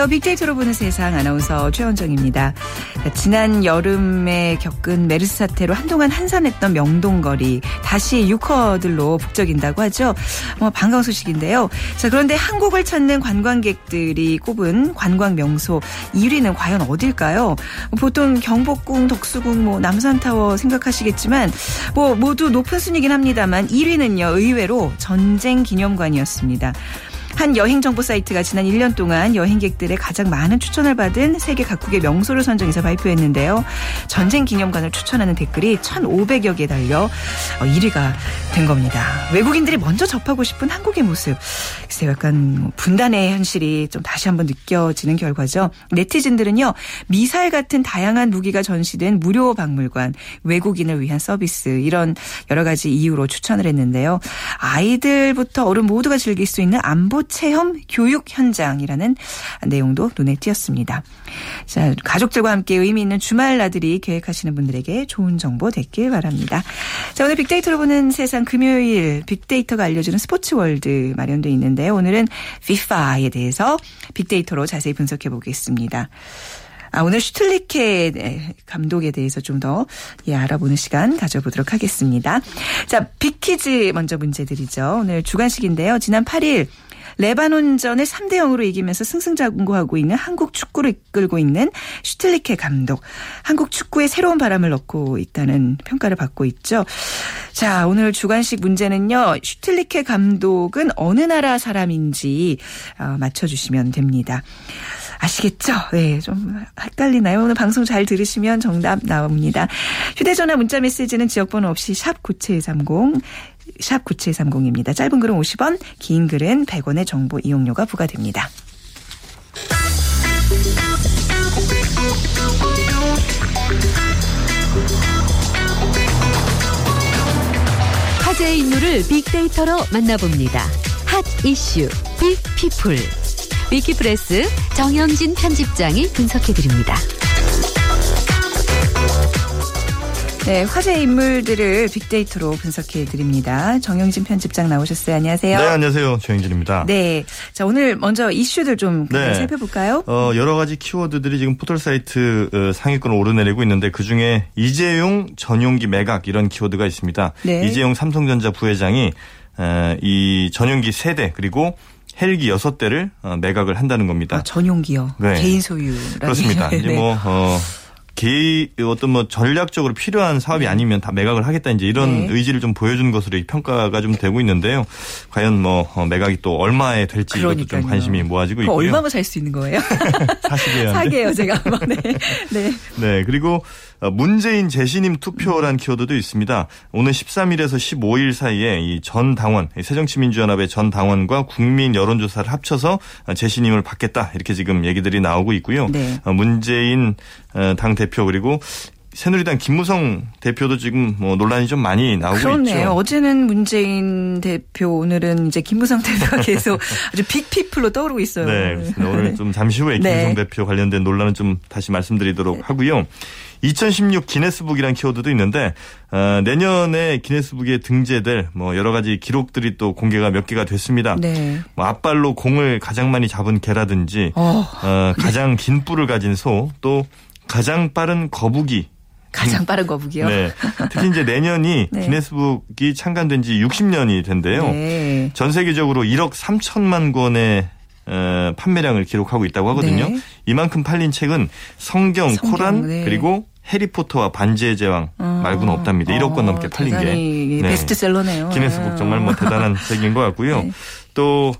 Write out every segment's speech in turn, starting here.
안녕하세요. 빅데이터로 보는 세상 아나운서 최원정입니다. 지난 여름에 겪은 메르스 사태로 한동안 한산했던 명동거리 다시 유커들로 북적인다고 하죠. 뭐 반가운 소식인데요. 자 그런데 한국을 찾는 관광객들이 꼽은 관광 명소 1위는 과연 어딜까요? 보통 경복궁, 덕수궁, 뭐 남산타워 생각하시겠지만 뭐 모두 높은 순위긴 합니다만 1위는요 의외로 전쟁 기념관이었습니다. 한 여행 정보 사이트가 지난 1년 동안 여행객들의 가장 많은 추천을 받은 세계 각국의 명소를 선정해서 발표했는데요. 전쟁 기념관을 추천하는 댓글이 1,500여 개 달려 1위가 어, 된 겁니다. 외국인들이 먼저 접하고 싶은 한국의 모습. 글쎄 약간 분단의 현실이 좀 다시 한번 느껴지는 결과죠. 네티즌들은요. 미사일 같은 다양한 무기가 전시된 무료 박물관, 외국인을 위한 서비스 이런 여러 가지 이유로 추천을 했는데요. 아이들부터 어른 모두가 즐길 수 있는 안보 체험 교육 현장이라는 내용도 눈에 띄었습니다. 자, 가족들과 함께 의미 있는 주말 나들이 계획하시는 분들에게 좋은 정보 됐길 바랍니다. 자, 오늘 빅데이터로 보는 세상 금요일 빅데이터가 알려주는 스포츠 월드 마련돼 있는데 오늘은 FIFA에 대해서 빅데이터로 자세히 분석해 보겠습니다. 아, 오늘 슈틸리케 감독에 대해서 좀 더 예, 알아보는 시간 가져보도록 하겠습니다. 자, 빅퀴즈 먼저 문제 드리죠. 오늘 주간식인데요. 지난 8일 레바논전을 3대 0으로 이기면서 승승장구하고 있는 한국 축구를 이끌고 있는 슈틸리케 감독. 한국 축구에 새로운 바람을 넣고 있다는 평가를 받고 있죠. 자, 오늘 주관식 문제는요. 슈틸리케 감독은 어느 나라 사람인지 어, 맞춰주시면 됩니다. 아시겠죠? 네, 좀 헷갈리나요? 오늘 방송 잘 들으시면 정답 나옵니다. 휴대전화 문자 메시지는 지역번호 없이 샵 9730, 샵 9730입니다. 짧은 글은 50원, 긴 글은 100원의 정보 이용료가 부과됩니다. 화제의 인물을 빅데이터로 만나봅니다. 핫 이슈 빅피플 위키프레스 정영진 편집장이 분석해드립니다. 네, 화제 인물들을 빅데이터로 분석해 드립니다. 정영진 편집장 나오셨어요. 안녕하세요. 네, 안녕하세요. 정영진입니다. 네. 자, 오늘 먼저 이슈들 좀 네. 살펴볼까요? 어, 여러 가지 키워드들이 지금 포털 사이트 어, 상위권을 오르내리고 있는데 그 중에 이재용 전용기 매각 이런 키워드가 있습니다. 네. 이재용 삼성전자 부회장이 이 전용기 세대 그리고 헬기 6대를 어, 매각을 한다는 겁니다. 아, 전용기요. 네. 개인 소유. 그렇습니다. 이제 뭐 어, 개 어떤 뭐 전략적으로 필요한 사업이 네. 아니면 다 매각을 하겠다 이제 이런 네. 의지를 좀 보여주는 것으로 평가가 좀 되고 있는데요. 과연 뭐 어, 매각이 또 얼마에 될지 그러니까요. 이것도 좀 관심이 모아지고 있고요. 얼마면 살 수 있는 거예요? 사시게요. 사게요 제가 한번. 네. 네. 네. 그리고 어, 문재인 재신임 투표란 키워드도 있습니다. 오늘 13일에서 15일 사이에 이 전 당원, 새정치민주연합의 전 당원과 국민 여론조사를 합쳐서 재신임을 받겠다 이렇게 지금 얘기들이 나오고 있고요. 네. 어, 문재인 어, 당 대표 그리고 새누리당 김무성 대표도 지금 뭐 논란이 좀 많이 나오고 그렇네요. 있죠. 어제는 문재인 대표, 오늘은 이제 김무성 대표가 계속 아주 빅피플로 떠오르고 있어요. 네, 그렇습니다. 오늘 좀 잠시 후에 네. 김무성 대표 관련된 논란은 좀 다시 말씀드리도록 네. 하고요. 2016 기네스북이라는 키워드도 있는데 어, 내년에 기네스북에 등재될 뭐 여러 가지 기록들이 또 공개가 몇 개가 됐습니다. 네. 뭐 앞발로 공을 가장 많이 잡은 개라든지 어, 어 가장 긴 뿔을 가진 소, 또 가장 빠른 거북이 가장 빠른 거북이요. 네. 특히 이제 내년이 네. 기네스북이 창간된 지 60년이 된대요. 네. 전 세계적으로 1억 3천만 권의 어, 판매량을 기록하고 있다고 하거든요. 네. 이만큼 팔린 책은 성경, 성경 코란 네. 그리고 해리포터와 반지의 제왕 어. 말고는 없답니다. 1억 권 넘게 팔린 게. 네. 베스트셀러네요. 기네스북 정말 뭐 대단한 책인 것 같고요. 네. 또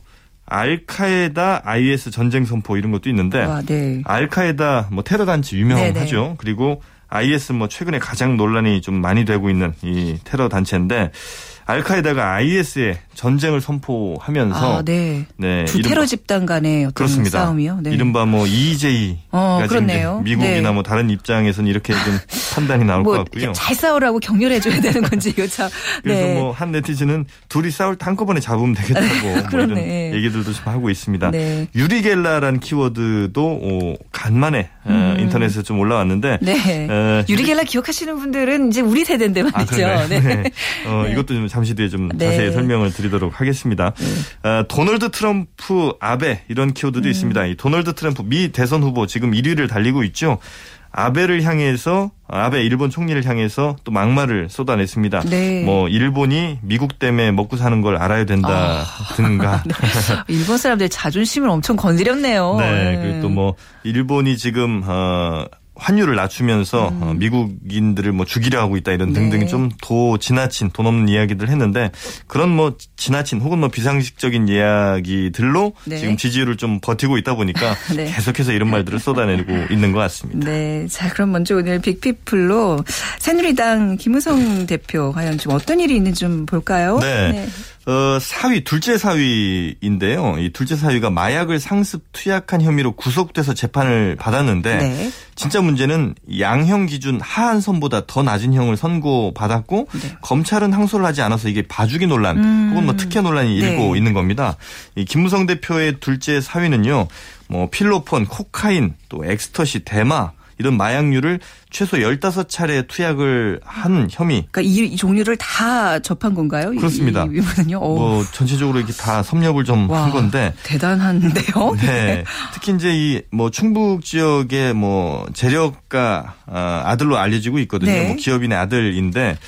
알카에다 IS 전쟁 선포 이런 것도 있는데 아, 네. 알카에다 뭐 테러 단체 유명하죠. 네네. 그리고 IS 뭐 최근에 가장 논란이 좀 많이 되고 있는 이 테러 단체인데 알카에다가 IS에 전쟁을 선포하면서 아, 네. 네. 두 테러 집단 간의 어떤 그렇습니다. 싸움이요. 네. 이른바 뭐 EJ 어, 그렇네요. 미국이나 네. 뭐 다른 입장에서는 이렇게 좀 판단이 나올 뭐 것 같고요. 잘 싸우라고 격려해 줘야 되는 건지 이거 참. 그래서 네. 뭐한 네티즌은 둘이 싸울 때 한꺼번에 잡으면 되겠다고 뭐 이런 얘기들도 좀 하고 있습니다. 네. 유리겔라라는 키워드도 어, 간만에 어, 음. 인터넷에 좀 올라왔는데 네. 어, 유리겔라 기억하시는 분들은 이제 우리 세대인데 말이죠. 아, 네. 네. 어, 이것도 좀 잠시 뒤에 좀 자세히 설명을 드리도록 하겠습니다. 네. 어, 도널드 트럼프 아베 이런 키워드도 음. 있습니다. 이 도널드 트럼프 미 대선 후보 지금 1위를 달리고 있죠. 아베를 향해서 아베 일본 총리를 향해서 또 막말을 쏟아냈습니다. 네. 뭐 일본이 미국 때문에 먹고 사는 걸 알아야 된다 아. 네. 일본 사람들 자존심을 엄청 건드렸네요. 네. 네. 그리고 또 뭐 일본이 지금 어 환율을 낮추면서 음. 어, 미국인들을 뭐 죽이려 하고 있다 이런 등등 네. 좀도 지나친 돈 없는 이야기들 했는데 그런 뭐 지나친 혹은 뭐 비상식적인 이야기들로 네. 지금 지지율을 좀 버티고 있다 보니까 네. 계속해서 이런 말들을 쏟아내고 있는 것 같습니다. 네. 자, 그럼 먼저 오늘 빅피플로 새누리당 김우성 대표 과연 좀 어떤 일이 있는지 좀 볼까요? 네. 네. 어, 사위, 둘째 사위인데요. 이 둘째 사위가 마약을 상습 투약한 혐의로 구속돼서 재판을 받았는데 네. 진짜 문제는 양형 기준 하한 선보다 더 낮은 형을 선고받았고 네. 검찰은 항소를 하지 않아서 이게 봐주기 논란 음. 혹은 뭐 특혜 논란이 일고 네. 있는 겁니다. 이 김무성 대표의 둘째 사위는요. 뭐 필로폰, 코카인, 또 엑스터시, 대마 이런 마약류를 최소 15차례 투약을 한 혐의. 그러니까 이, 종류를 다 접한 건가요? 그렇습니다. 이, 뭐 전체적으로 이렇게 다 섭렵을 좀 한 건데 대단한데요. 네. 네. 특히 이제 이 뭐 충북 지역의 뭐 재력가 아, 아들로 알려지고 있거든요. 네. 뭐 기업인의 아들인데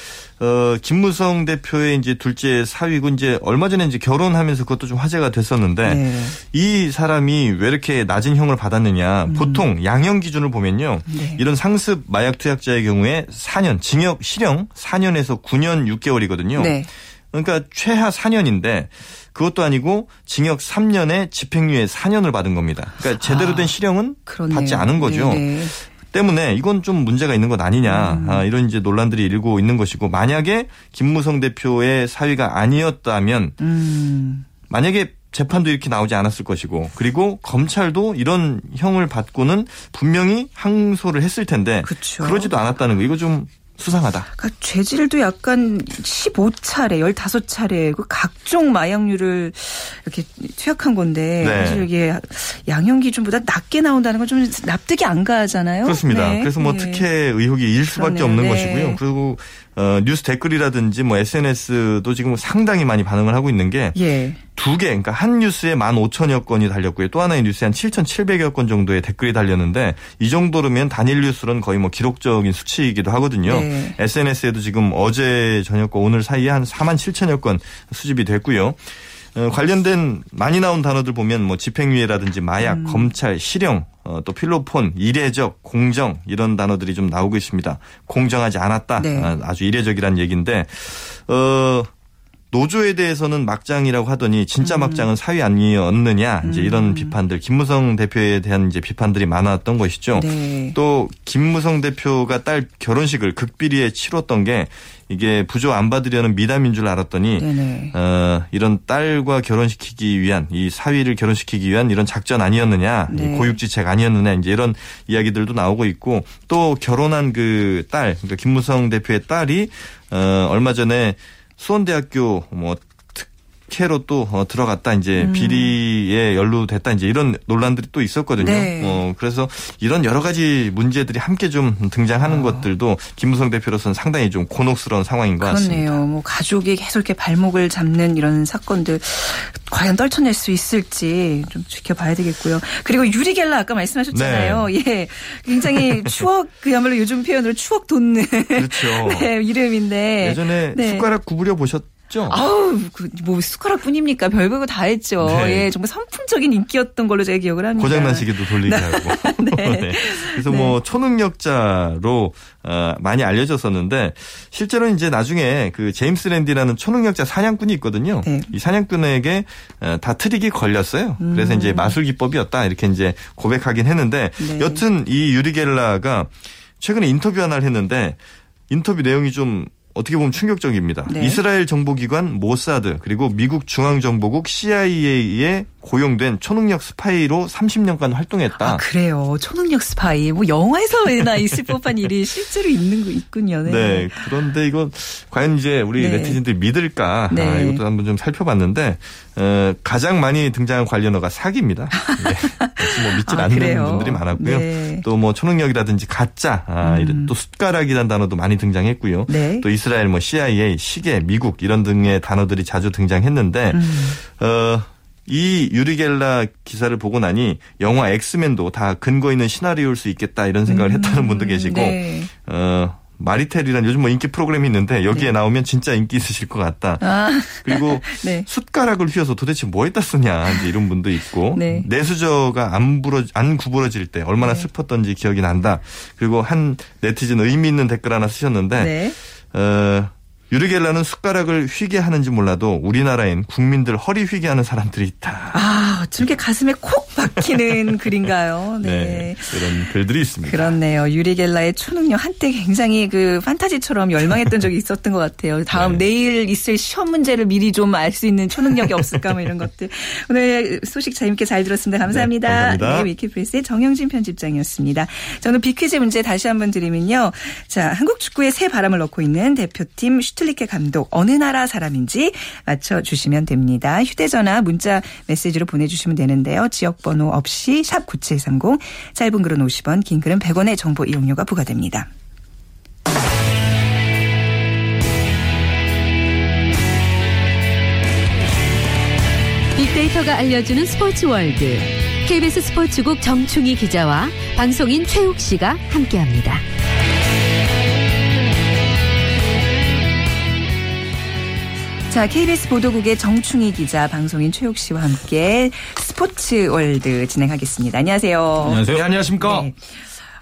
어, 김무성 대표의 이제 둘째 사위고 이제 얼마 전에 이제 결혼하면서 그것도 좀 화제가 됐었는데 네. 이 사람이 왜 이렇게 낮은 형을 받았느냐. 음. 보통 양형 기준을 보면요. 네. 이런 상습 마약 투약자의 경우에 4년 징역 실형 4년에서 9년 6개월이거든요. 네. 그러니까 최하 4년인데 그것도 아니고 징역 3년에 집행유예 4년을 받은 겁니다. 그러니까 제대로 된 아, 실형은 아, 받지 않은 거죠. 네네. 때문에 이건 좀 문제가 있는 것 아니냐 음. 아, 이런 이제 논란들이 일고 있는 것이고 만약에 김무성 대표의 사위가 아니었다면 음. 만약에 재판도 이렇게 나오지 않았을 것이고 그리고 검찰도 이런 형을 받고는 분명히 항소를 했을 텐데 그쵸. 그러지도 않았다는 거 이거 좀 수상하다. 그러니까 죄질도 약간 15차례, 15차례 그 각종 마약류를 이렇게 투약한 건데 네. 사실 이게 양형 기준보다 낮게 나온다는 건 좀 납득이 안 가잖아요. 그렇습니다. 네. 그래서 뭐 네. 특혜 의혹이 일 수밖에 그러네요. 없는 네. 것이고요. 그리고 어, 뉴스 댓글이라든지 뭐 SNS도 지금 상당히 많이 반응을 하고 있는 게 예. 두 개, 그러니까 한 뉴스에 15,000여 건이 달렸고요. 또 하나의 뉴스에 한 7,700여 건 정도의 댓글이 달렸는데 이 정도로면 단일 뉴스는 거의 뭐 기록적인 수치이기도 하거든요. 네. SNS에도 지금 어제 저녁과 오늘 사이에 한 4만 7천여 건 수집이 됐고요. 어, 관련된 많이 나온 단어들 보면 뭐 집행유예라든지 마약, 음. 검찰, 실형, 어, 또 필로폰, 이례적, 공정 이런 단어들이 좀 나오고 있습니다. 공정하지 않았다. 네. 아, 아주 이례적이란 얘기인데 어 노조에 대해서는 막장이라고 하더니 진짜 음. 막장은 사위 아니었느냐 이제 음. 이런 비판들 김무성 대표에 대한 이제 비판들이 많았던 것이죠. 네. 또 김무성 대표가 딸 결혼식을 극비리에 치렀던 게 이게 부조 안 받으려는 미담인 줄 알았더니 네네. 어, 이런 딸과 결혼시키기 위한 이 사위를 결혼시키기 위한 이런 작전 아니었느냐 네. 고육지책 아니었느냐 이제 이런 이야기들도 나오고 있고 또 결혼한 그 딸 그러니까 김무성 대표의 딸이 어, 얼마 전에 수원대학교 뭐 특혜로 또 어, 들어갔다 이제 음. 비리에 연루됐다 이제 이런 논란들이 또 있었거든요. 네. 어, 그래서 이런 여러 가지 문제들이 함께 좀 등장하는 어. 것들도 김무성 대표로서는 상당히 좀 곤혹스러운 상황인 것 그렇네요. 같습니다. 뭐 가족이 계속 이렇게 발목을 잡는 이런 사건들 과연 떨쳐낼 수 있을지 좀 지켜봐야 되겠고요. 그리고 유리 겔라 아까 말씀하셨잖아요. 네. 예, 굉장히 추억 그야말로 요즘 표현으로 추억 돋는 그렇죠. 네, 이름인데 예전에 네. 숟가락 구부려 보셨. 했죠. 아우, 그, 뭐 숟가락 뿐입니까? 별별거 다 했죠. 네. 예, 정말 선풍적인 인기였던 걸로 제가 기억을 합니다. 고장난 시계도 돌리게 네. 하고. 네. 네. 그래서 네. 뭐 초능력자로 어, 많이 알려졌었는데 실제로는 이제 나중에 그 제임스 랜디라는 초능력자 사냥꾼이 있거든요. 네. 이 사냥꾼에게 어, 다 트릭이 걸렸어요. 음. 그래서 이제 마술 기법이었다 이렇게 이제 고백하긴 했는데 네. 여튼 이 유리겔라가 최근에 인터뷰 하나를 했는데 인터뷰 내용이 좀 어떻게 보면 충격적입니다. 네. 이스라엘 정보기관 모사드 그리고 미국 중앙정보국 CIA에 고용된 초능력 스파이로 30년간 활동했다. 아, 그래요. 초능력 스파이. 뭐 영화에서나 있을 법한 일이 실제로 있는 거 있군요. 네. 네. 그런데 이거 과연 이제 우리 네. 네티즌들이 믿을까? 네. 아, 이것도 한번 좀 살펴봤는데 어, 가장 많이 등장한 관련어가 사기입니다. 네. 뭐 믿질 아, 않는 그래요? 분들이 많았고요. 네. 또뭐 초능력이라든지 가짜, 아, 이런 또 숟가락이라는 단어도 많이 등장했고요. 네. 또 이스라엘, 뭐 CIA, 시계, 미국 이런 등의 단어들이 자주 등장했는데 음. 어. 이 유리겔라 기사를 보고 나니 영화 엑스맨도 다 근거 있는 시나리오일 수 있겠다 이런 생각을 했다는 분도 계시고 네. 어 마리텔이란 요즘 뭐 인기 프로그램이 있는데 여기에 나오면 진짜 인기 있으실 것 같다. 아, 그리고 네. 숟가락을 휘어서 도대체 뭐 했다 쓰냐 이제 이런 분도 있고 네. 내수저가 안 부러 안 구부러질 때 얼마나 슬펐던지 기억이 난다. 그리고 한 네티즌 의미 있는 댓글 하나 쓰셨는데 네. 어, 유르겔라는 숟가락을 휘게 하는지 몰라도 우리나라엔 국민들 허리 휘게 하는 사람들이 있다. 아, 저렇게 가슴에 콕 박히는 글인가요? 네. 그런 글들이 있습니다. 그렇네요. 유리겔라의 초능력 한때 굉장히 그 판타지처럼 열망했던 적이 있었던 것 같아요. 다음 네. 내일 있을 시험 문제를 미리 좀 알 수 있는 초능력이 없을까 뭐 이런 것들. 오늘 소식 재밌게 잘 들었습니다. 감사합니다. 네, 감사합니다. 위키프레스의 정영진 편집장이었습니다. 저는 비퀴즈 문제 다시 한번 드리면요. 자, 한국 축구에 새 바람을 넣고 있는 대표팀 슈틸리케 감독 어느 나라 사람인지 맞춰주시면 됩니다. 휴대전화 문자 메시지로 보내주시면 되는데요. 지역번호 없이 샵 9730 짧은 글은 50원 긴 글은 100원의 정보 이용료가 부과됩니다. 빅데이터가 알려주는 스포츠 월드. KBS 스포츠국 정충희 기자와 방송인 최욱 씨가 함께합니다. 자, KBS 보도국의 정충희 기자, 방송인 최욱 씨와 함께 스포츠 월드 진행하겠습니다. 안녕하세요. 안녕하세요. 네, 안녕하십니까. 네.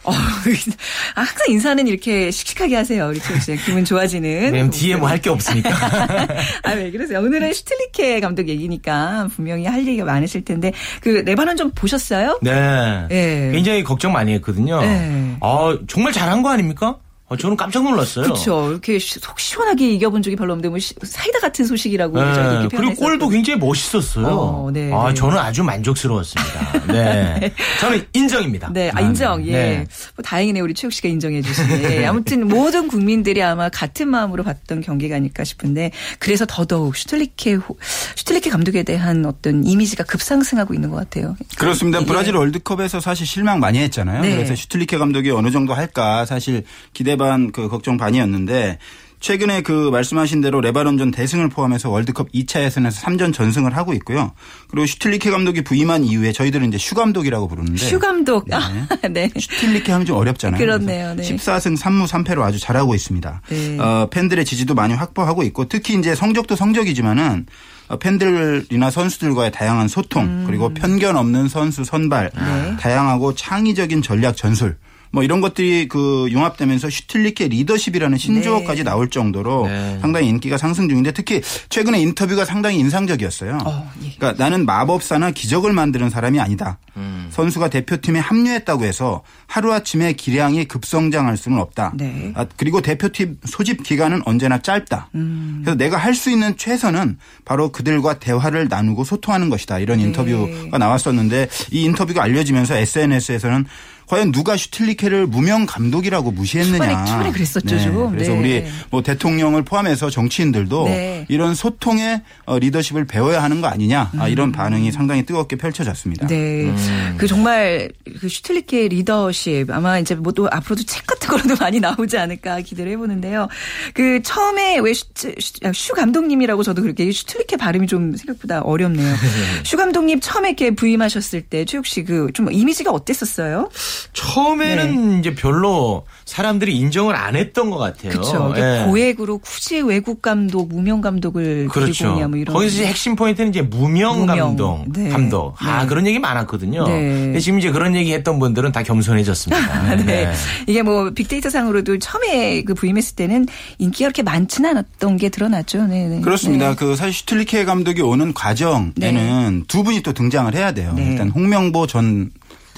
어, 아, 항상 인사는 이렇게 씩씩하게 하세요. 우리 최욱 씨. 기분 좋아지는. 왜냐면 뒤에 뭐 할 게 없으니까. 아, 왜 그러세요? 오늘은 슈틸리케 감독 얘기니까 분명히 할 얘기가 많으실 텐데 그 레바논 좀 보셨어요? 네. 예. 굉장히 걱정 많이 했거든요. 네. 아, 정말 잘한 거 아닙니까? 어, 저는 깜짝 놀랐어요. 그렇죠. 이렇게 시- 속 시원하게 이겨본 적이 별로 없는데 뭐 시- 사이다 같은 소식이라고 네. 그리고. 골도 굉장히 멋있었어요. 어, 네, 아, 네. 저는 아주 만족스러웠습니다. 네. 저는 인정입니다. 네, 아, 인정. 예. 네. 뭐 다행이네요. 우리 최욱 씨가 인정해 주시네. 아무튼 모든 국민들이 아마 같은 마음으로 봤던 경기가 아닐까 싶은데 그래서 더더욱 슈틸리케 호- 슈틸리케 감독에 대한 어떤 이미지가 급상승하고 있는 것 같아요. 그렇습니다. 예. 브라질 월드컵에서 사실 실망 많이 했잖아요. 네. 그래서 슈틸리케 감독이 어느 정도 할까 사실 기대 반 그 걱정 반이었는데 최근에 그 말씀하신 대로 레바논전 대승을 포함해서 월드컵 2차 예선에서 3전 전승을 하고 있고요. 그리고 슈틸리케 감독이 부임한 이후에 저희들은 이제 슈 감독이라고 부르는데 슈 감독. 아, 네. 슈틸리케 하면 좀 어렵잖아요. 그렇네요. 네. 14승 3무 3패로 아주 잘하고 있습니다. 네. 어, 팬들의 지지도 많이 확보하고 있고 특히 이제 성적도 성적이지만은 어, 팬들이나 선수들과의 다양한 소통 그리고 편견 없는 선수 선발 음. 네. 다양하고 창의적인 전략 전술 뭐 이런 것들이 그 융합되면서 슈틸리케 리더십이라는 신조어까지 나올 정도로 네. 상당히 인기가 상승 중인데 특히 최근에 인터뷰가 상당히 인상적이었어요. 어, 예. 그러니까 나는 마법사나 기적을 만드는 사람이 아니다. 음. 선수가 대표팀에 합류했다고 해서 하루아침에 기량이 급성장할 수는 없다. 네. 아, 그리고 대표팀 소집 기간은 언제나 짧다. 음. 그래서 내가 할 수 있는 최선은 바로 그들과 대화를 나누고 소통하는 것이다. 이런 네. 인터뷰가 나왔었는데 이 인터뷰가 알려지면서 SNS에서는 과연 누가 슈틸리케를 무명 감독이라고 무시했느냐. 초반에- 초반에 그랬었죠, 좀. 그래서 네. 우리 뭐 대통령을 포함해서 정치인들도 네. 이런 소통의 어, 리더십을 배워야 하는 거 아니냐. 아, 이런 반응이 상당히 뜨겁게 펼쳐졌습니다. 음. 네. 그 정말 그 슈틸리케 리더십 아마 이제 뭐 또 앞으로도 책 같은 거로도 많이 나오지 않을까 기대를 해보는데요. 그 처음에 왜 슈, 슈- 슈 감독님이라고 저도 그렇게 슈틸리케 발음이 좀 생각보다 어렵네요. 슈 감독님 처음에 이렇게 부임하셨을 때 최욱 씨 그 좀 이미지가 어땠었어요? 처음에는 이제 별로 사람들이 인정을 안 했던 것 같아요. 그렇죠. 예. 고액으로 굳이 외국 감독, 무명 감독을 그렇죠. 오냐 뭐 이런. 거기서 이제 핵심 포인트는 이제 무명, 무명. 감독, 네. 감독. 아 네. 그런 얘기 많았거든요. 네. 근데 지금 이제 그런 얘기 했던 분들은 다 겸손해졌습니다. 네. 이게 뭐 빅데이터 상으로도 처음에 그 부임했을 때는 인기가 그렇게 많지는 않았던 게 드러났죠. 네, 네. 그렇습니다. 네. 그 사실 슈틸리케 감독이 오는 과정에는 두 분이 또 등장을 해야 돼요. 네. 일단 홍명보 전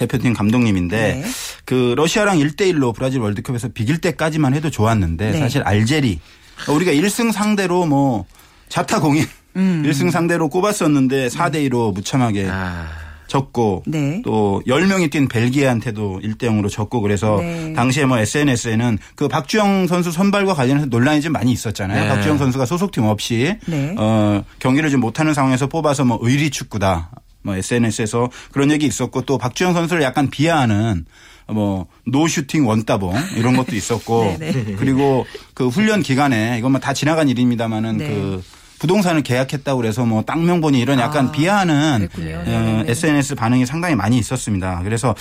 대표팀 감독님인데 네. 그 러시아랑 1대1로 브라질 월드컵에서 비길 때까지만 해도 좋았는데 네. 사실 알제리 우리가 1승 상대로 뭐 자타 공인 음. 1승 상대로 꼽았었는데 4대 2로 무참하게 아. 졌고 네. 또 10명이 뛴 벨기에한테도 1대 0으로 졌고 그래서 네. 당시에 뭐 SNS에는 그 박주영 선수 선발과 관련해서 논란이 좀 많이 있었잖아요. 네. 박주영 선수가 소속팀 없이 네. 어 경기를 좀 못하는 상황에서 뽑아서 뭐 의리 축구다. 뭐 SNS에서 그런 얘기 있었고 또 박주영 선수를 약간 비하하는 뭐 no 슈팅 one 따봉 이런 것도 있었고 네, 그리고 그 훈련 기간에 이건 뭐다 지나간 일입니다마는 네. 그 부동산을 계약했다고 그래서 뭐 땅 명분이 이런 약간 아, 비하하는. 어, 네. SNS 반응이 상당히 많이 있었습니다. 그래서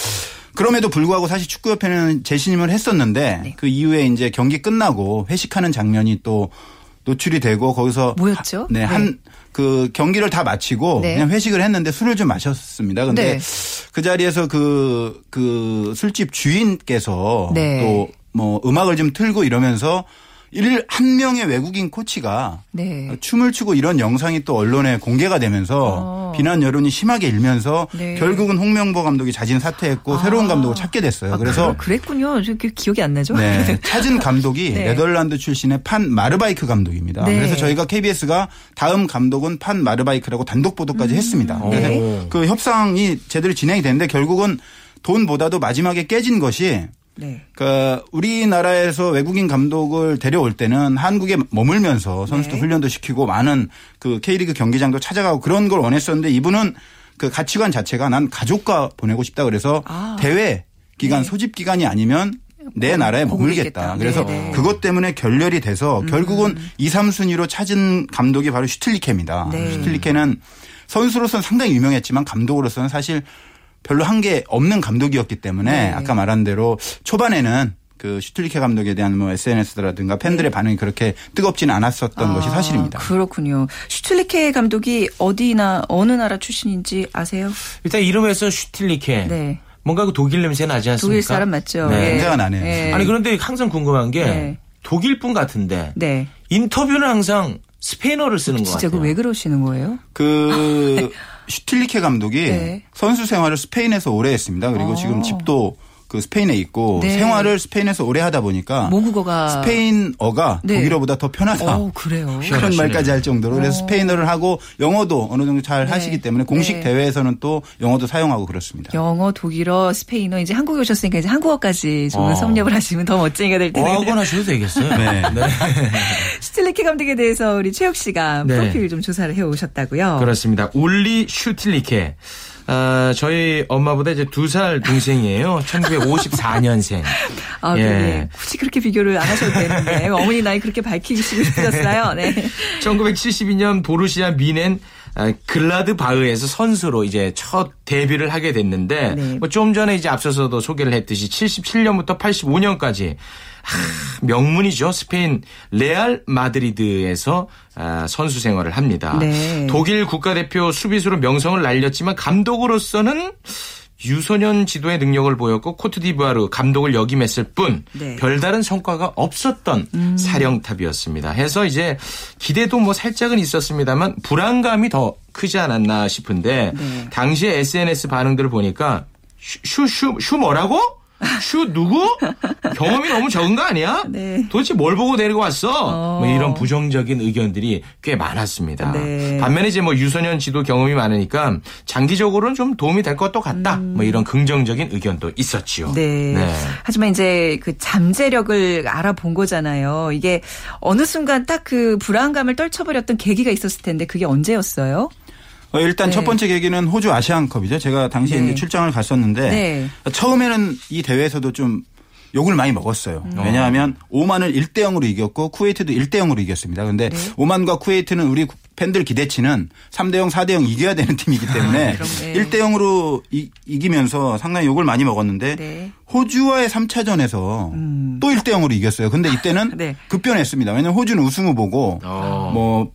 그럼에도 불구하고 사실 축구협회는 재신임을 했었는데 네. 그 이후에 이제 경기 끝나고 회식하는 장면이 또 노출이 되고 거기서 뭐였죠? 네, 네. 한 그 경기를 다 마치고 네. 그냥 회식을 했는데 술을 좀 마셨습니다. 근데 네. 그 자리에서 그, 그 술집 주인께서 네. 또뭐 음악을 좀 틀고 이러면서 일, 한 명의 외국인 코치가 네. 춤을 추고 이런 영상이 또 언론에 공개가 되면서 어. 비난 여론이 심하게 일면서 네. 결국은 홍명보 감독이 자진 사퇴했고 새로운 감독을 찾게 됐어요. 아, 그래서 그, 그랬군요. 저 기- 기억이 안 나죠? 네, 찾은 감독이 네. 네덜란드 출신의 판 마르바이크 감독입니다. 네. 그래서 저희가 KBS가 다음 감독은 판 마르바이크라고 단독 보도까지 했습니다. 네. 그래서 그 협상이 제대로 진행이 됐는데 결국은 돈보다도 마지막에 깨진 것이 네. 그 우리나라에서 외국인 감독을 데려올 때는 한국에 머물면서 선수도 네. 훈련도 시키고 많은 그 K리그 경기장도 찾아가고 그런 걸 원했었는데 이분은 그 가치관 자체가 난 가족과 보내고 싶다 그래서 아. 대회 기간 네. 소집 기간이 아니면 내 나라에 머물겠다. 머물겠다. 그래서 네, 네. 그것 때문에 결렬이 돼서 결국은 2, 3순위로 찾은 감독이 바로 슈틸리케입니다. 네. 슈틸리케는 선수로서는 상당히 유명했지만 감독으로서는 사실 별로 한 게 없는 감독이었기 때문에 네. 아까 말한 대로 초반에는 그 슈틸리케 감독에 대한 뭐 SNS라든가 팬들의 반응이 그렇게 뜨겁지는 않았었던 것이 아, 사실입니다. 그렇군요. 슈틸리케 감독이 어디나 어느 나라 출신인지 아세요? 일단 이름에서 슈틸리케. 네. 뭔가 그 독일 냄새 나지 않습니까? 독일 사람 맞죠? 네. 예. 냄새가 나네요. 예. 아니 그런데 항상 궁금한 게 네. 독일 분 같은데 네. 인터뷰는 항상 스페인어를 쓰는 것 진짜 같아요. 그 왜 그러시는 거예요? 그 슈틸리케 감독이 네. 선수 생활을 스페인에서 오래 했습니다. 그리고 어. 지금 집도 그 스페인에 있고 네. 생활을 스페인에서 오래 하다 보니까 모국어가 스페인어가 네. 독일어보다 더 편하다. 어, 그래요. 그런. 말까지 할 정도로 그래서 스페인어를 하고 영어도 어느 정도 잘 네. 하시기 때문에 공식 네. 대회에서는 또 영어도 사용하고 그렇습니다. 영어, 독일어, 스페인어 이제 한국에 오셨으니까 이제 한국어까지 좀 어. 섭렵을 하시면 더 멋쟁이가 될 텐데. 어학원 하셔도 되겠어요. 네. 슈틸리케 감독에 대해서 우리 최욱 씨가 네. 프로필 좀 조사를 해 오셨다고요. 그렇습니다. 울리 슈틸리케. 아, 저희 엄마보다 이제 두 살 동생이에요. 1954년생. 아, 예. 네. 굳이 그렇게 비교를 안 하셔도 되는데 어머니 나이 그렇게 밝히시고 싶으셨어요. 네. 1972년 보루시아 묀헨 아, 글라트바흐에서 선수로 이제 첫 데뷔를 하게 됐는데 네. 뭐좀 전에 이제 앞서서도 소개를 했듯이 77년부터 85년까지 하, 명문이죠. 스페인 레알 마드리드에서 아, 선수 생활을 합니다. 네. 독일 국가대표 수비수로 명성을 날렸지만 감독으로서는 유소년 지도의 능력을 보였고 코트디부아르 감독을 역임했을 뿐 네. 별다른 성과가 없었던 음. 사령탑이었습니다. 해서 이제 기대도 뭐 살짝은 있었습니다만 불안감이 더 크지 않았나 싶은데 네. 당시에 SNS 반응들을 보니까 슈 슈 슈 뭐라고? 슈 누구? 경험이 너무 적은 거 아니야? 네. 도대체 뭘 보고 데리고 왔어? 어. 뭐 이런 부정적인 의견들이 꽤 많았습니다. 네. 반면에 이제 뭐 유소년 지도 경험이 많으니까 장기적으로는 좀 도움이 될 것도 같다. 뭐 이런 긍정적인 의견도 있었지요. 음. 네. 하지만 이제 그 잠재력을 알아본 거잖아요. 이게 어느 순간 딱 그 불안감을 떨쳐버렸던 계기가 있었을 텐데 그게 언제였어요? 어, 일단 네. 첫 번째 계기는 호주 아시안컵이죠. 제가 당시에 네. 이제 출장을 갔었는데 네. 처음에는 이 대회에서도 좀 욕을 많이 먹었어요. 왜냐하면 오만을 1대 0으로 이겼고 쿠웨이트도 1대 0으로 이겼습니다. 근데 네. 오만과 쿠웨이트는 우리 팬들 기대치는 3대 0, 4대 0 이겨야 되는 팀이기 때문에 그럼, 네. 1대 0으로 이, 이기면서 상당히 욕을 많이 먹었는데 네. 호주와의 3차전에서 또 1대 0으로 이겼어요. 근데 이때는 네. 급변했습니다. 왜냐하면 호주는 우승 후보고 어. 뭐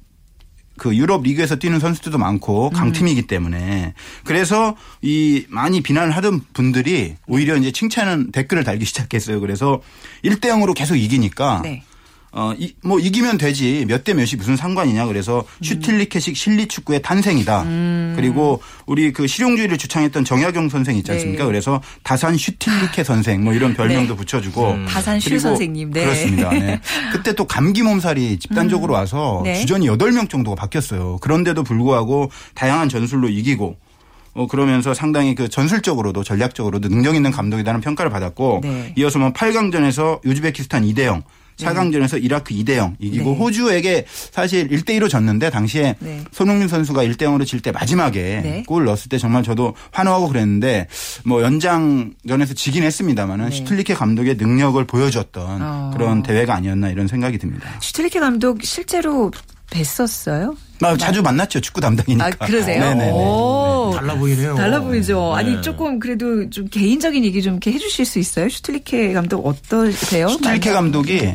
그 유럽 리그에서 뛰는 선수들도 많고 강팀이기 때문에 그래서 이 많이 비난을 하던 분들이 오히려 이제 칭찬은 댓글을 달기 시작했어요. 그래서 1대 0으로 계속 이기니까 네. 어, 이, 뭐 이기면 되지 몇 대 몇이 무슨 상관이냐 그래서 슈틸리케식 실리 축구의 탄생이다. 그리고 우리 그 실용주의를 주창했던 정약용 선생 있지 않습니까? 네. 그래서 다산 슈틸리케 선생 뭐 이런 별명도 네. 붙여주고 다산 슈 선생님. 네. 그렇습니다. 네. 그때 또 감기 몸살이 집단적으로 와서 네. 주전이 8명 정도가 바뀌었어요. 그런데도 불구하고 다양한 전술로 이기고 어 그러면서 상당히 그 전술적으로도 전략적으로도 능력 있는 감독이라는 평가를 받았고 네. 이어서 뭐 8강전에서 우즈베키스탄 2대 0 4강전에서 이라크 2대 0 이기고 네. 호주에게 사실 1대 1로 졌는데 당시에 네. 손흥민 선수가 1대 0으로 질 때 마지막에 네. 골 넣었을 때 정말 저도 환호하고 그랬는데 뭐 연장전에서 지긴 했습니다만은 네. 슈틀리케 감독의 능력을 보여줬던 어. 그런 대회가 아니었나 이런 생각이 듭니다. 슈틸리케 감독 실제로 뵀었어요? 아, 자주 만났죠 축구 담당이니까. 아, 그러세요? 네네네. 오. 달라 보이네요. 달라 보이죠. 네. 아니 조금 그래도 좀 개인적인 얘기 좀 이렇게 해주실 수 있어요? 슈틸리케 감독 어떠세요? 슈틸리케 감독이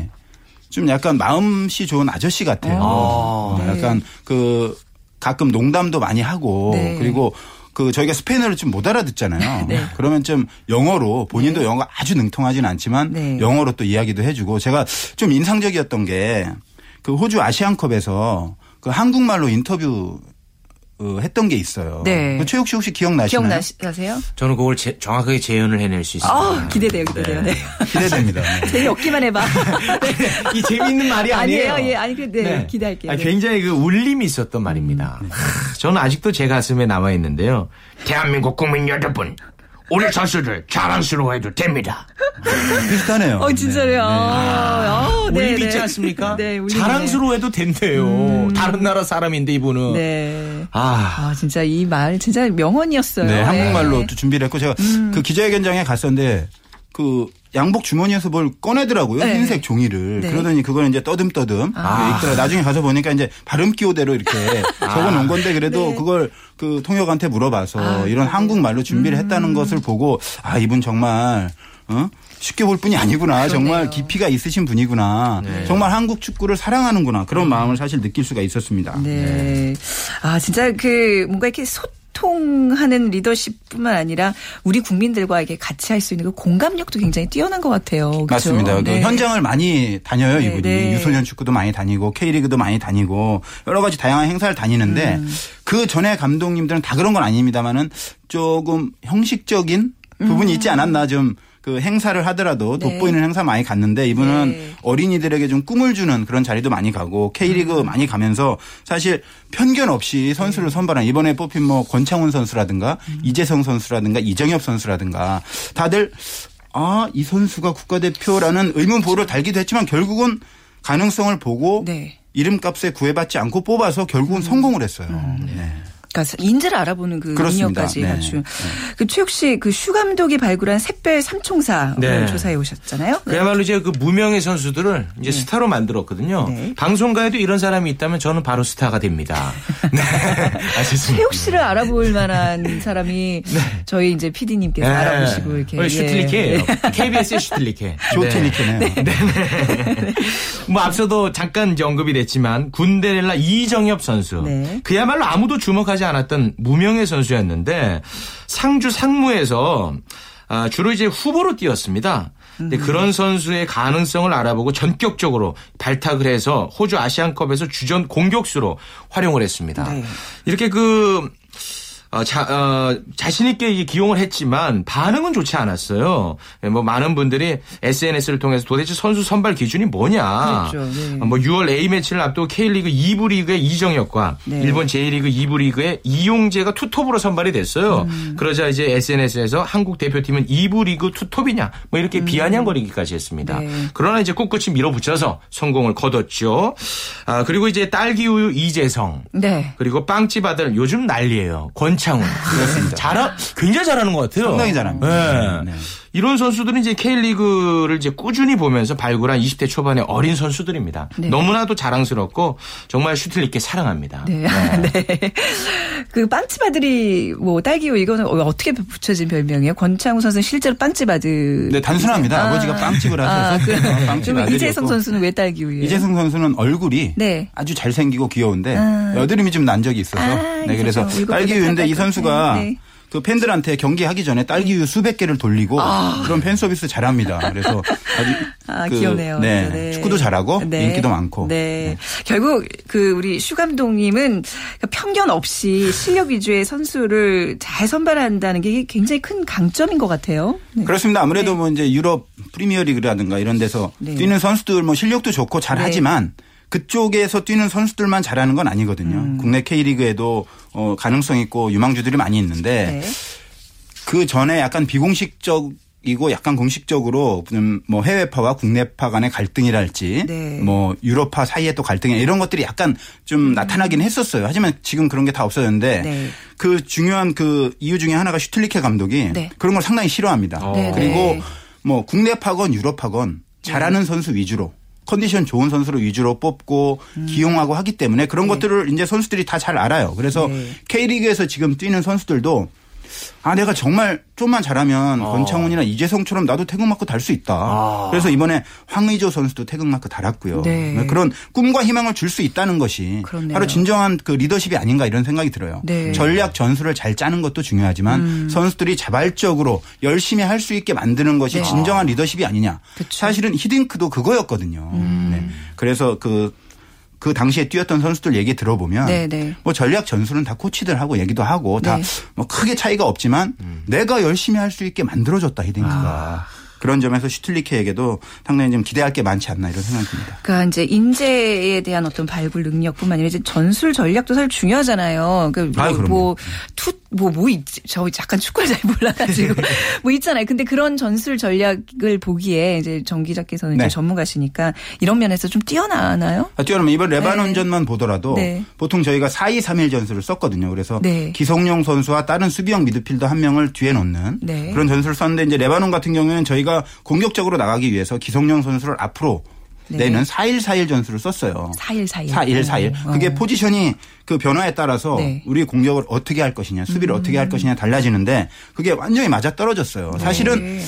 좀 약간 마음씨 좋은 아저씨 같아요. 어. 어, 네. 약간 그 가끔 농담도 많이 하고 네. 그리고 그 저희가 스페인어를 좀 못 알아듣잖아요. 네. 그러면 좀 영어로 본인도 영어가 아주 능통하지는 않지만 네. 영어로 또 이야기도 해주고 제가 좀 인상적이었던 게 그 호주 아시안컵에서 그 한국말로 인터뷰 어, 했던 게 있어요. 네. 그 최욱 씨 혹시 기억나시나요? 기억나세요? 저는 그걸 제- 정확하게 재현을 해낼 수 있습니다. 아 기대돼요, 기대돼요. 네. 기대됩니다. 네. 재미없기만 해봐. 이 재미있는 말이 아니에요. 아니에요. 예, 아니, 그, 네, 기대할게요. 아, 네. 굉장히 그 울림이 있었던 말입니다. 하, 저는 아직도 제 가슴에 남아 있는데요. 대한민국 국민 여러분, 우리 선수들 자랑스러워해도 됩니다. 비슷하네요. 어, 진짜로요. 네. 어, 네, 울림 네. 있지 않습니까? 네, 울림이네. 자랑스러워해도 된대요. 다른 나라 사람인데 이분은. 네. 아, 아, 진짜 이 말 진짜 명언이었어요. 네, 한국말로 네. 또 준비를 했고 제가 음. 그 기자회견장에 갔었는데 그 양복 주머니에서 뭘 꺼내더라고요. 네. 흰색 종이를. 네. 그러더니 그걸 이제 떠듬떠듬 아. 있더라. 나중에 가서 보니까 이제 발음 기호대로 이렇게 적어 놓은 건데 그래도 네. 그걸 그 통역한테 물어봐서 아, 이런 네. 한국말로 준비를 했다는 것을 보고 아, 이분 정말 어? 쉽게 볼 뿐이 아니구나. 정말 깊이가 있으신 분이구나. 정말 한국 축구를 사랑하는구나. 그런 마음을 사실 느낄 수가 있었습니다. 네. 아, 진짜 그 뭔가 이렇게 소 통하는 리더십뿐만 아니라 우리 국민들과 이렇게 같이 할 수 있는 그 공감력도 굉장히 뛰어난 것 같아요. 그렇죠? 맞습니다. 그 네. 현장을 많이 다녀요, 네, 이분이. 네. 유소년 축구도 많이 다니고 K리그도 많이 다니고 여러 가지 다양한 행사를 다니는데 음. 그 전에 감독님들은 다 그런 건 아닙니다만은 조금 형식적인 부분이 있지 않았나 좀 그 행사를 하더라도 음. 네. 돋보이는 행사 많이 갔는데 이분은 네. 어린이들에게 좀 꿈을 주는 그런 자리도 많이 가고 K리그 음. 많이 가면서 사실 편견 없이 선수를 네. 선발한 이번에 뽑힌 뭐 권창훈 선수라든가 음. 이재성 선수라든가 이정엽 선수라든가 다들 아, 이 선수가 국가대표라는 의문보를 달기도 했지만 결국은 가능성을 보고 네. 이름값에 구애받지 않고 뽑아서 결국은 성공을 했어요. 네. 그러니까 인재를 알아보는 그 그렇습니다. 능력까지 네. 갖춘. 그 최욱 씨그 슈 감독이 발굴한 샛별 삼총사 네. 조사해 오셨잖아요. 네. 그야말로 이제 그 무명의 선수들을 이제 스타로 만들었거든요. 네. 방송가에도 이런 사람이 있다면 저는 바로 스타가 됩니다. 네. 아셨습니까? 최욱 씨를 알아볼 만한 사람이 저희 이제 PD님께서 네. 알아보시고 이렇게 어, 예. 슈틸리케예요. KBS의 슈틸리케. 조테니케네요. 뭐 앞서도 잠깐 이제 언급이 됐지만 군대렐라 이정엽 선수. 네. 그야말로 아무도 주목하지 않았던 무명의 선수였는데 상주 상무에서 아, 주로 이제 후보로 뛰었습니다. 근데 음. 그런 선수의 가능성을 알아보고 전격적으로 발탁을 해서 호주 아시안컵에서 주전 공격수로 활용을 했습니다. 네. 이렇게 그 어, 자, 어, 자신있게 기용을 했지만 반응은 좋지 않았어요. 예, 뭐 많은 분들이 SNS를 통해서 도대체 선수 선발 기준이 뭐냐. 그랬죠, 네. 어, 뭐 6월 A매치를 앞두고 K리그 2부 리그의 이정혁과 네. 일본 J리그 2부 리그의 이용재가 투톱으로 선발이 됐어요. 음. 그러자 이제 SNS에서 한국 대표팀은 2부 리그 투톱이냐 뭐 이렇게 비아냥거리기까지 했습니다. 음. 네. 그러나 이제 꿋꿋이 밀어붙여서 성공을 거뒀죠. 아, 그리고 이제 딸기 우유 이재성 네. 그리고 빵집 아들 요즘 난리예요. 권 창훈. 그렇습니다. 잘하 굉장히 잘하는 것 같아요. 상당히 잘합니다. 네. 네. 이런 선수들은 이제 K리그를 이제 꾸준히 보면서 발굴한 20대 초반의 어린 선수들입니다. 네. 너무나도 자랑스럽고 정말 슈틸 있게 사랑합니다. 네. 네. 그 빵집 아들이 뭐 딸기요 이거는 어떻게 붙여진 별명이에요? 권창우 선수는 실제로 빵집 아들. 네, 단순합니다. 아. 버지가 빵집을 하셔서 아, 그, 빵집. 이재성 선수는 왜 딸기우예요? 이재성 선수는 얼굴이 네. 아주 잘생기고 귀여운데 아. 여드름이 좀 난 적이 있어서 아, 네 그래서 딸기우인데 이. 선수가 네. 그 팬들한테 경기하기 전에 딸기우유 수백 개를 돌리고 그런 팬 서비스 잘합니다. 그래서 아주 아, 그, 귀엽네요. 네, 네. 축구도 잘하고 네. 인기도 많고. 네. 결국 그 우리 슈 감독님은 그 편견 없이 실력 위주의 선수를 잘 선발한다는 게 굉장히 큰 강점인 것 같아요. 네. 그렇습니다. 아무래도 뭐 이제 유럽 프리미어리그라든가 이런 데서 네. 뛰는 선수들 뭐 실력도 좋고 잘하지만 그쪽에서 뛰는 선수들만 잘하는 건 아니거든요. 음. 국내 K리그에도 어 가능성 있고 유망주들이 많이 있는데 네. 그 전에 약간 비공식적 이고 약간 공식적으로 좀뭐 해외파와 국내파 간의 갈등이랄지 네. 뭐 유럽파 사이에 또 갈등이 이런 것들이 약간 좀 나타나긴 했었어요. 하지만 지금 그런 게 다 없어졌는데 음. 네. 그 중요한 그 이유 중에 하나가 슈틸리케 감독이 네. 그런 걸 상당히 싫어합니다. 네, 그리고 네. 뭐 국내파건 유럽파건 잘하는 선수 위주로 컨디션 좋은 선수를 위주로 뽑고 기용하고 하기 때문에 그런 음. 네. 것들을 이제 선수들이 다 잘 알아요. 그래서 네. K리그에서 지금 뛰는 선수들도 아 내가 정말 좀만 잘하면 어. 권창훈이나 이재성처럼 나도 태극마크 달 수 있다. 그래서 이번에 황의조 선수도 태극마크 달았고요. 네. 그런 꿈과 희망을 줄 수 있다는 것이 그렇네요. 바로 진정한 그 리더십이 아닌가 이런 생각이 들어요. 네. 전략 전술을 잘 짜는 것도 중요하지만 음. 선수들이 자발적으로 열심히 할 수 있게 만드는 것이 네. 진정한 리더십이 아니냐. 그쵸. 사실은 히딩크도 그거였거든요. 음. 네. 그래서 그, 그 당시에 뛰었던 선수들 얘기 들어보면 네, 네. 뭐 전략 전술은 다 코치들하고 얘기도 하고 다 네. 뭐 크게 차이가 없지만 내가 열심히 할 수 있게 만들어줬다 히딩크가. 아. 그런 점에서 슈틸리케에게도 상당히 좀 기대할 게 많지 않나 이런 생각이 듭니다. 그러니까 이제 인재에 대한 어떤 발굴 능력뿐만 아니라 이제 전술 전략도 사실 중요하잖아요. 그러니까 아, 뭐. 뭐, 투, 뭐, 뭐, 있지. 저 잠깐 축구를 잘 몰라가지고. 뭐 있잖아요. 근데 그런 전술 전략을 보기에 이제 정 기자께서는 네. 이제 전문가시니까 이런 면에서 좀 뛰어나나요? 아, 뛰어나면 이번 레바논전만 보더라도 네. 보통 저희가 4-2-3-1 전술을 썼거든요. 그래서 네. 기성용 선수와 다른 수비형 미드필더 한 명을 뒤에 놓는 네. 그런 전술을 썼는데 이제 레바논 같은 경우에는 저희가 공격적으로 나가기 위해서 기성용 선수를 앞으로 네. 내는 4-1-4-1 전술을 썼어요. 4일 4일. 4-1-4-1. 그게 포지션이 그 변화에 따라서 네. 우리 공격을 어떻게 할 것이냐, 수비를 어떻게 할 것이냐 달라지는데 그게 완전히 맞아 떨어졌어요. 사실은 네.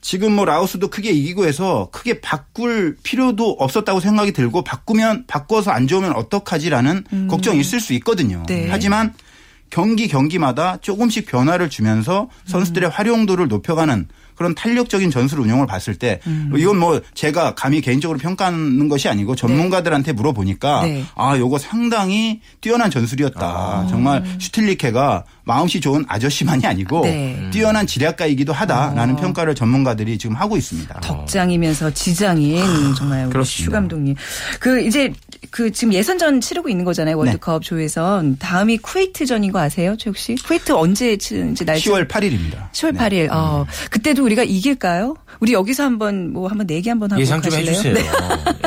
지금 뭐 라오스도 크게 이기고 해서 크게 바꿀 필요도 없었다고 생각이 들고 바꾸면 바꿔서 안 좋으면 어떡하지라는 걱정이 있을 수 있거든요. 음. 네. 하지만 경기 경기마다 조금씩 변화를 주면서 선수들의 활용도를 높여가는 그런 탄력적인 전술 운영을 봤을 때 음. 이건 뭐 제가 감히 개인적으로 평가하는 것이 아니고 전문가들한테 물어보니까 네. 아 요거 상당히 뛰어난 전술이었다. 정말 슈틸리케가 마음씨 좋은 아저씨만이 아니고 네. 뛰어난 지략가이기도 하다라는 평가를 전문가들이 지금 하고 있습니다. 덕장이면서 지장인 정말 우리. 슈 감독님. 그 이제 그 지금 예선전 치르고 있는 거잖아요. 네. 월드컵 조에선 다음이 쿠웨이트전인 거 아세요, 최욱 씨? 쿠웨이트 언제 치는지 날짜 10월 8일입니다. 10월 8일. 어, 그때도 우리가 이길까요? 우리 여기서 한번 뭐 한번 내기 한번 하고 예상 좀 가실래요? 해주세요. 네.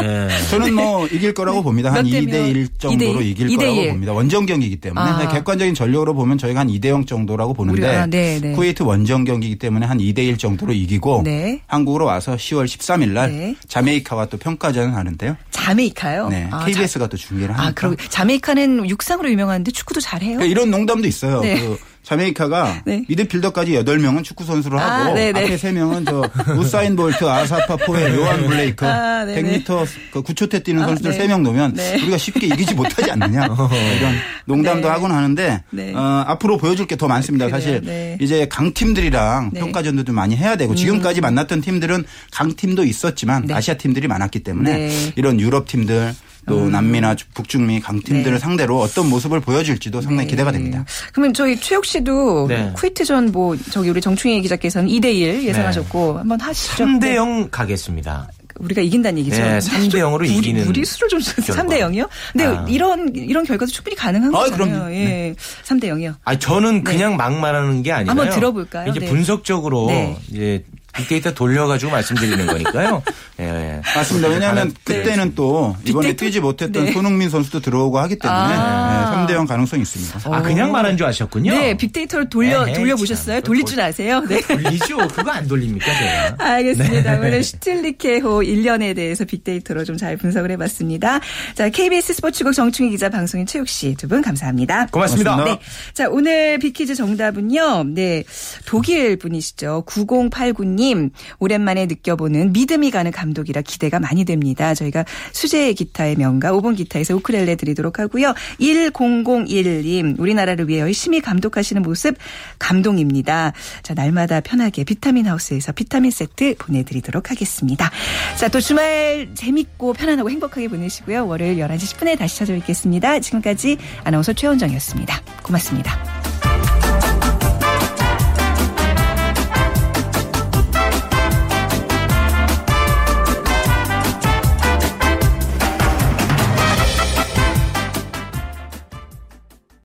예. 저는 뭐 이길 거라고 봅니다. 한몇 2대 대면? 1 정도로 2대1? 이길 2대1. 거라고 봅니다. 원정 경기이기 때문에 아. 네, 객관적인 전력으로 보면 저희가 한 2대 0 정도라고 보는데 우리가, 네, 네. 쿠웨이트 원정 경기이기 때문에 한 2대 1 정도로 이기고 네. 한국으로 와서 10월 13일 날 네. 자메이카와 또 평가전을 하는데요. 자메이카요? 네, 아, KBS가 또 중계를 자, 하니까. 아, 그리고 자메이카는 육상으로 유명한데 축구도 잘해요. 그러니까 이런 농담도 있어요. 네. 그 자메이카가 네. 미드필더까지 8명은 축구 선수로 아, 하고 네네. 앞에 3명은 저 우사인 볼트, 아사파 포에, 요한 블레이크, 아, 네네. 100m 그 9초대 뛰는 아, 선수들 네. 세 3명 놓으면 네. 우리가 쉽게 이기지 못하지 않느냐. 이런 농담도 네. 하곤 하는데 네. 어, 앞으로 보여줄 게 더 많습니다. 그래요. 사실 네. 이제 강팀들이랑 네. 평가전도 좀 많이 해야 되고 지금까지 만났던 팀들은 강팀도 있었지만 네. 아시아 팀들이 많았기 때문에 네. 음. 이런 유럽 팀들 또 남미나 북중미 강팀들을 네. 상대로 어떤 모습을 보여줄지도 상당히 네. 기대가 됩니다. 그러면 저희 최욱 씨도 네. 쿠웨이트 전 뭐 저기 우리 정충희 기자께서는 2대 1 예상하셨고 한번 하시죠. 3대 네. 0 가겠습니다. 우리가 이긴다는 얘기죠. 네, 3대 0으로 무리- 이기는 무리수를 좀 3대 0이요? 근데 아. 이런 이런 결과도 충분히 가능한 아, 거잖아요. 그럼요. 예. 3대 0이요. 아 저는 그냥 막 말하는 게 아니라 한번 들어볼까요? 이제 네. 분석적으로 네. 이제 빅데이터 돌려가지고 말씀드리는 거니까요. 예, 예. 맞습니다. 왜냐하면 그때는 또 이번에 빅데이터? 뛰지 못했던 네. 손흥민 선수도 들어오고 하기 때문에 아. 네, 3대 0 가능성이 있습니다. 아 그냥 말한 줄 아셨군요. 네, 빅데이터를 돌려 에헤이, 돌려보셨어요? 참. 돌릴 줄 아세요? 네. 돌리죠. 그거 안 돌립니까 제가? 알겠습니다. 네. 오늘 슈틸리케호 1년에 대해서 빅데이터로 좀 잘 분석을 해봤습니다. 자, KBS 스포츠국 정충희 기자, 방송인 최욱 씨 두 분 감사합니다. 고맙습니다. 고맙습니다. 네. 자, 오늘 빅퀴즈 정답은요. 네. 독일 분이시죠. 9089님. 이수진님 오랜만에 느껴보는 믿음이 가는 감독이라 기대가 많이 됩니다. 저희가 수제 기타의 명가 5번 기타에서 우크렐레 드리도록 하고요. 1001님 우리나라를 위해 열심히 감독하시는 모습 감동입니다. 자 날마다 편하게 비타민 하우스에서 비타민 세트 보내드리도록 하겠습니다. 자 또 주말 재밌고 편안하고 행복하게 보내시고요. 월요일 11시 10분에 다시 찾아뵙겠습니다. 지금까지 아나운서 최원정이었습니다. 고맙습니다.